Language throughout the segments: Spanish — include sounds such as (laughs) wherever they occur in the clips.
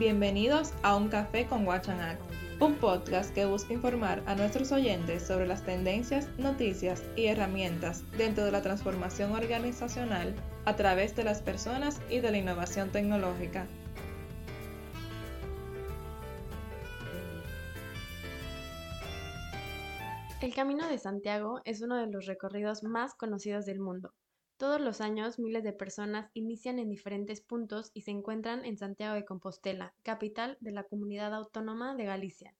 Bienvenidos a Un Café con Guachanac, un podcast que busca informar a nuestros oyentes sobre las tendencias, noticias y herramientas dentro de la transformación organizacional a través de las personas y de la innovación tecnológica. El Camino de Santiago es uno de los recorridos más conocidos del mundo. Todos los años miles de personas inician en diferentes puntos y se encuentran en Santiago de Compostela, capital de la comunidad autónoma de Galicia.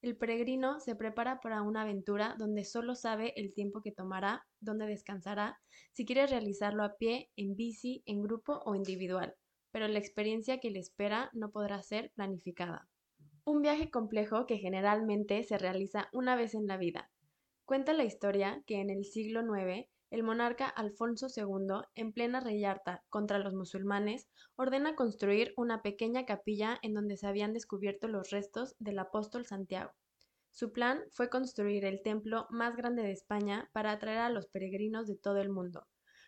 El peregrino se prepara para una aventura donde solo sabe el tiempo que tomará, dónde descansará, si quiere realizarlo a pie, en bici, en grupo o individual, pero la experiencia que le espera no podrá ser planificada. Un viaje complejo que generalmente se realiza una vez en la vida, Cuenta la historia que en el siglo IX el monarca Alfonso II, en plena reyarta contra los musulmanes, ordena construir una pequeña capilla en donde se habían descubierto los restos del apóstol Santiago. Su plan fue construir el templo más grande de España para atraer a los peregrinos de todo el mundo,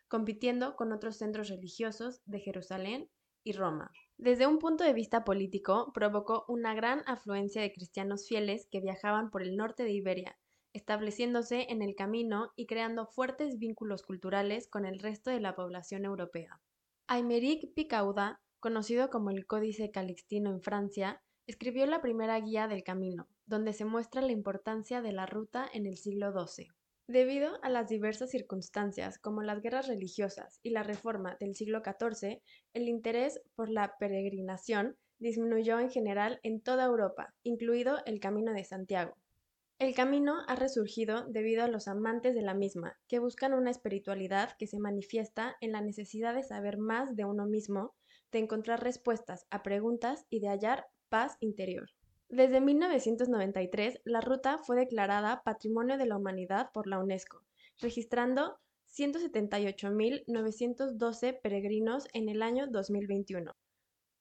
compitiendo con otros centros religiosos de Jerusalén y Roma. Desde un punto de vista político, provocó una gran afluencia de cristianos fieles que viajaban por el norte de Iberia, estableciéndose en el camino y creando fuertes vínculos culturales con el resto de la población europea. Aymeric Picauda, conocido como el Códice Calixtino en Francia, escribió la primera guía del camino, donde se muestra la importancia de la ruta en el siglo XII. Debido a las diversas circunstancias, como las guerras religiosas y la reforma del siglo XIV, el interés por la peregrinación disminuyó en general en toda Europa, incluido el Camino de Santiago. El camino ha resurgido debido a los amantes de la misma, que buscan una espiritualidad que se manifiesta en la necesidad de saber más de uno mismo, de encontrar respuestas a preguntas y de hallar paz interior. Desde 1993, la ruta fue declarada Patrimonio de la Humanidad por la UNESCO, registrando 178.912 peregrinos en el año 2021.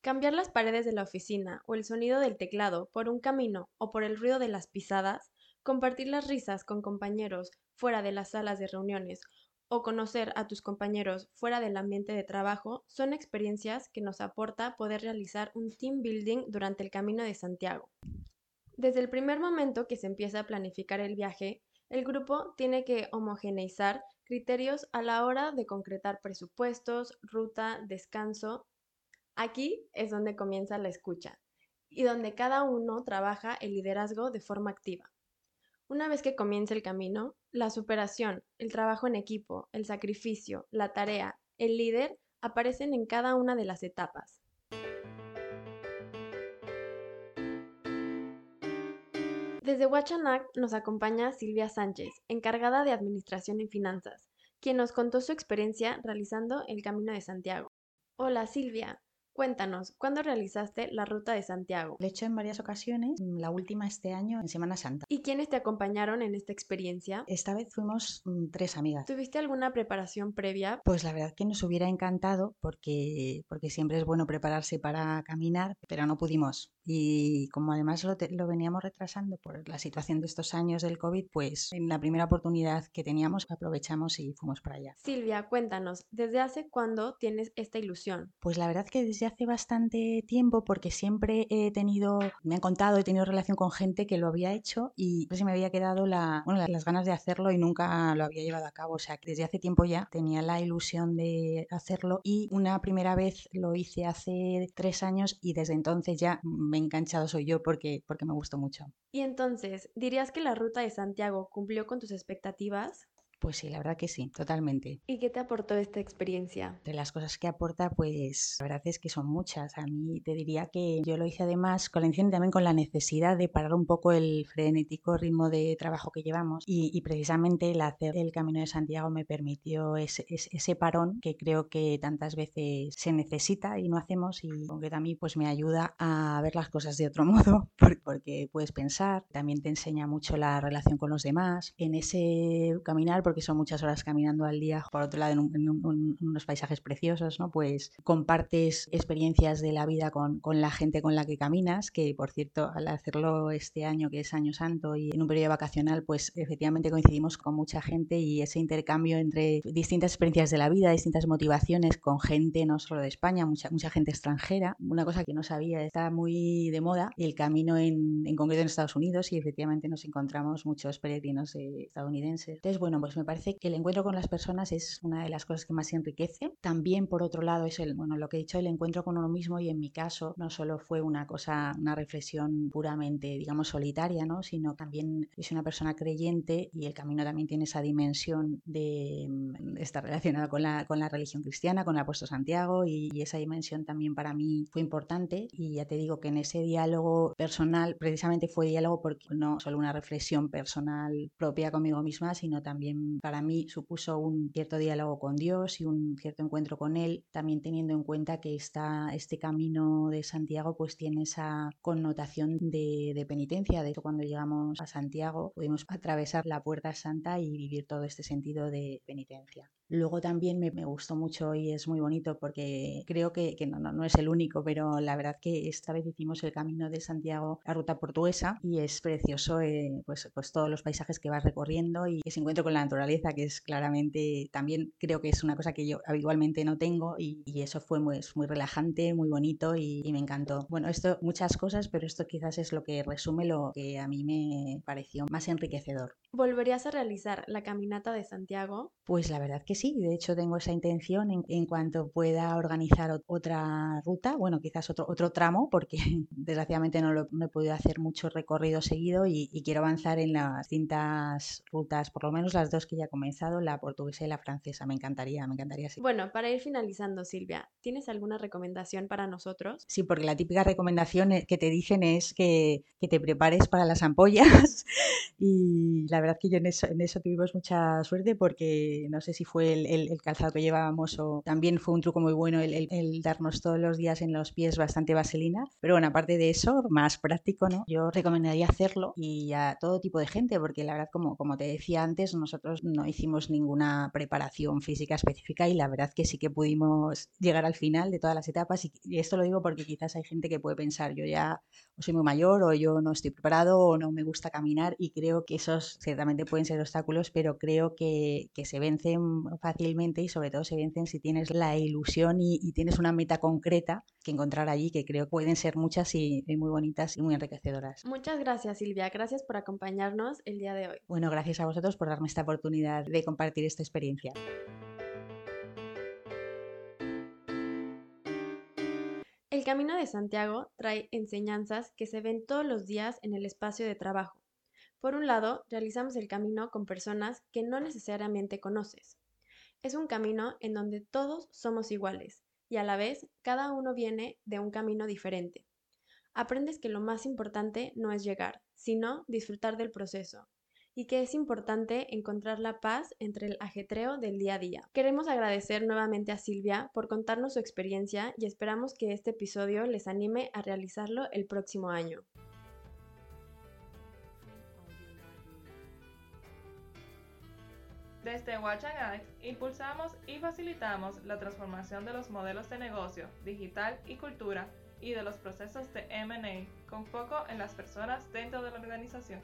Cambiar las paredes de la oficina o el sonido del teclado por un camino o por el ruido de las pisadas Compartir las risas con compañeros fuera de las salas de reuniones o conocer a tus compañeros fuera del ambiente de trabajo son experiencias que nos aporta poder realizar un team building durante el camino de Santiago. Desde el primer momento que se empieza a planificar el viaje, el grupo tiene que homogeneizar criterios a la hora de concretar presupuestos, ruta, descanso. Aquí es donde comienza la escucha y donde cada uno trabaja el liderazgo de forma activa. Una vez que comienza el camino, la superación, el trabajo en equipo, el sacrificio, la tarea, el líder aparecen en cada una de las etapas. Desde Huachanac nos acompaña Silvia Sánchez, encargada de Administración y Finanzas, quien nos contó su experiencia realizando el Camino de Santiago. Hola Silvia, Cuéntanos, ¿cuándo realizaste la ruta de Santiago? Lo he hecho en varias ocasiones, la última este año en Semana Santa. ¿Y quiénes te acompañaron en esta experiencia? Esta vez fuimos mm, tres amigas. ¿Tuviste alguna preparación previa? Pues la verdad que nos hubiera encantado porque, porque siempre es bueno prepararse para caminar, pero no pudimos. Y como además lo, lo veníamos retrasando por la situación de estos años del COVID, pues en la primera oportunidad que teníamos aprovechamos y fuimos para allá. Silvia, cuéntanos, ¿desde hace cuándo tienes esta ilusión? Pues la verdad que desde hace bastante tiempo porque siempre he tenido, me han contado, he tenido relación con gente que lo había hecho y se me había quedado las ganas de hacerlo y nunca lo había llevado a cabo. O sea, que desde hace tiempo ya tenía la ilusión de hacerlo y una primera vez lo hice hace tres años y desde entonces ya me he enganchado soy yo porque, porque me gustó mucho. Y entonces, ¿dirías que la ruta de Santiago cumplió con tus expectativas? Pues sí, la verdad que sí, totalmente. ¿Y qué te aportó esta experiencia? De las cosas que aporta, pues la verdad es que son muchas. A mí te diría que yo lo hice además con la intención también con la necesidad de parar un poco el frenético ritmo de trabajo que llevamos y, precisamente el hacer el Camino de Santiago me permitió ese, ese, parón que creo que tantas veces se necesita y no hacemos y aunque también pues me ayuda a ver las cosas de otro (laughs) modo porque puedes pensar, también te enseña mucho la relación con los demás. En ese caminar, porque son muchas horas caminando al día, por otro lado en, unos paisajes preciosos, ¿no? Pues compartes experiencias de la vida con, con, la gente con la que caminas, que por cierto, al hacerlo este año, que es Año Santo, y en un periodo vacacional, pues efectivamente coincidimos con mucha gente y ese intercambio entre distintas experiencias de la vida, distintas motivaciones con gente no solo de España, mucha, mucha gente extranjera, una cosa que no sabía, está muy de moda, el camino en, en concreto en Estados Unidos y efectivamente nos encontramos muchos peregrinos estadounidenses. Entonces, bueno, pues me parece que el encuentro con las personas es una de las cosas que más enriquece. También, por otro lado, es el, bueno, lo que he dicho, el encuentro con uno mismo y en mi caso no solo fue una cosa, una reflexión puramente, digamos, solitaria, ¿no? Sino también es una persona creyente y el camino también tiene esa dimensión de, mm, estar relacionado con la, con la religión cristiana, con el apóstol Santiago y, y esa dimensión también para mí fue importante y ya te digo que en ese diálogo personal precisamente fue diálogo porque no solo una reflexión personal propia conmigo misma, sino también para mí supuso un cierto diálogo con Dios y un cierto encuentro con Él, también teniendo en cuenta que esta, este camino de Santiago pues tiene esa connotación de, de penitencia. De hecho, cuando llegamos a Santiago pudimos atravesar la puerta santa y vivir todo este sentido de penitencia. Luego también me, gustó mucho y es muy bonito porque creo que, no, no, es el único, pero la verdad que esta vez hicimos el camino de Santiago, la ruta portuguesa, y es precioso eh, pues, pues todos los paisajes que vas recorriendo y ese encuentro con la naturaleza, que es claramente, también creo que es una cosa que yo habitualmente no tengo y, eso fue muy, muy relajante, muy bonito y, y, me encantó. Bueno, esto, muchas cosas, pero esto quizás es lo que resume lo que a mí me pareció más enriquecedor. ¿Volverías a realizar la caminata de Santiago? Pues la verdad que sí, de hecho tengo esa intención en, cuanto pueda organizar otra ruta, bueno, quizás otro, otro tramo, porque (laughs) desgraciadamente no, lo, he podido hacer mucho recorrido seguido y, quiero avanzar en las distintas rutas, por lo menos las dos que ya he comenzado, la portuguesa y la francesa, me encantaría, me encantaría. Sí. Bueno, para ir finalizando, Silvia, ¿tienes alguna recomendación para nosotros? Sí, porque la típica recomendación que te dicen es que, que te prepares para las ampollas (laughs) y la verdad que yo en eso, en eso tuvimos mucha suerte porque no sé si fue el, calzado que llevábamos o también fue un truco muy bueno el, darnos todos los días en los pies bastante vaselina. Pero bueno, aparte de eso, más práctico, ¿no? Yo recomendaría hacerlo y a todo tipo de gente porque la verdad, como, como te decía antes, nosotros no hicimos ninguna preparación física específica y la verdad que sí que pudimos llegar al final de todas las etapas y, y esto lo digo porque quizás hay gente que puede pensar, yo ya o soy muy mayor o yo no estoy preparado o no me gusta caminar y creo que esos ciertamente pueden ser obstáculos, pero creo que, se vencen fácilmente y sobre todo se vencen si tienes la ilusión y, tienes una meta concreta que encontrar allí, que creo que pueden ser muchas y, muy bonitas y muy enriquecedoras. Muchas gracias Silvia, gracias por acompañarnos el día de hoy. Bueno, gracias a vosotros por darme esta oportunidad de compartir esta experiencia. El Camino de Santiago trae enseñanzas que se ven todos los días en el espacio de trabajo. Por un lado, realizamos el camino con personas que no necesariamente conoces. Es un camino en donde todos somos iguales y a la vez cada uno viene de un camino diferente. Aprendes que lo más importante no es llegar, sino disfrutar del proceso, y que es importante encontrar la paz entre el ajetreo del día a día. Queremos agradecer nuevamente a Silvia por contarnos su experiencia y esperamos que este episodio les anime a realizarlo el próximo año. Desde Watchang impulsamos y facilitamos la transformación de los modelos de negocio, digital y cultura y de los procesos de M&A con foco en las personas dentro de la organización.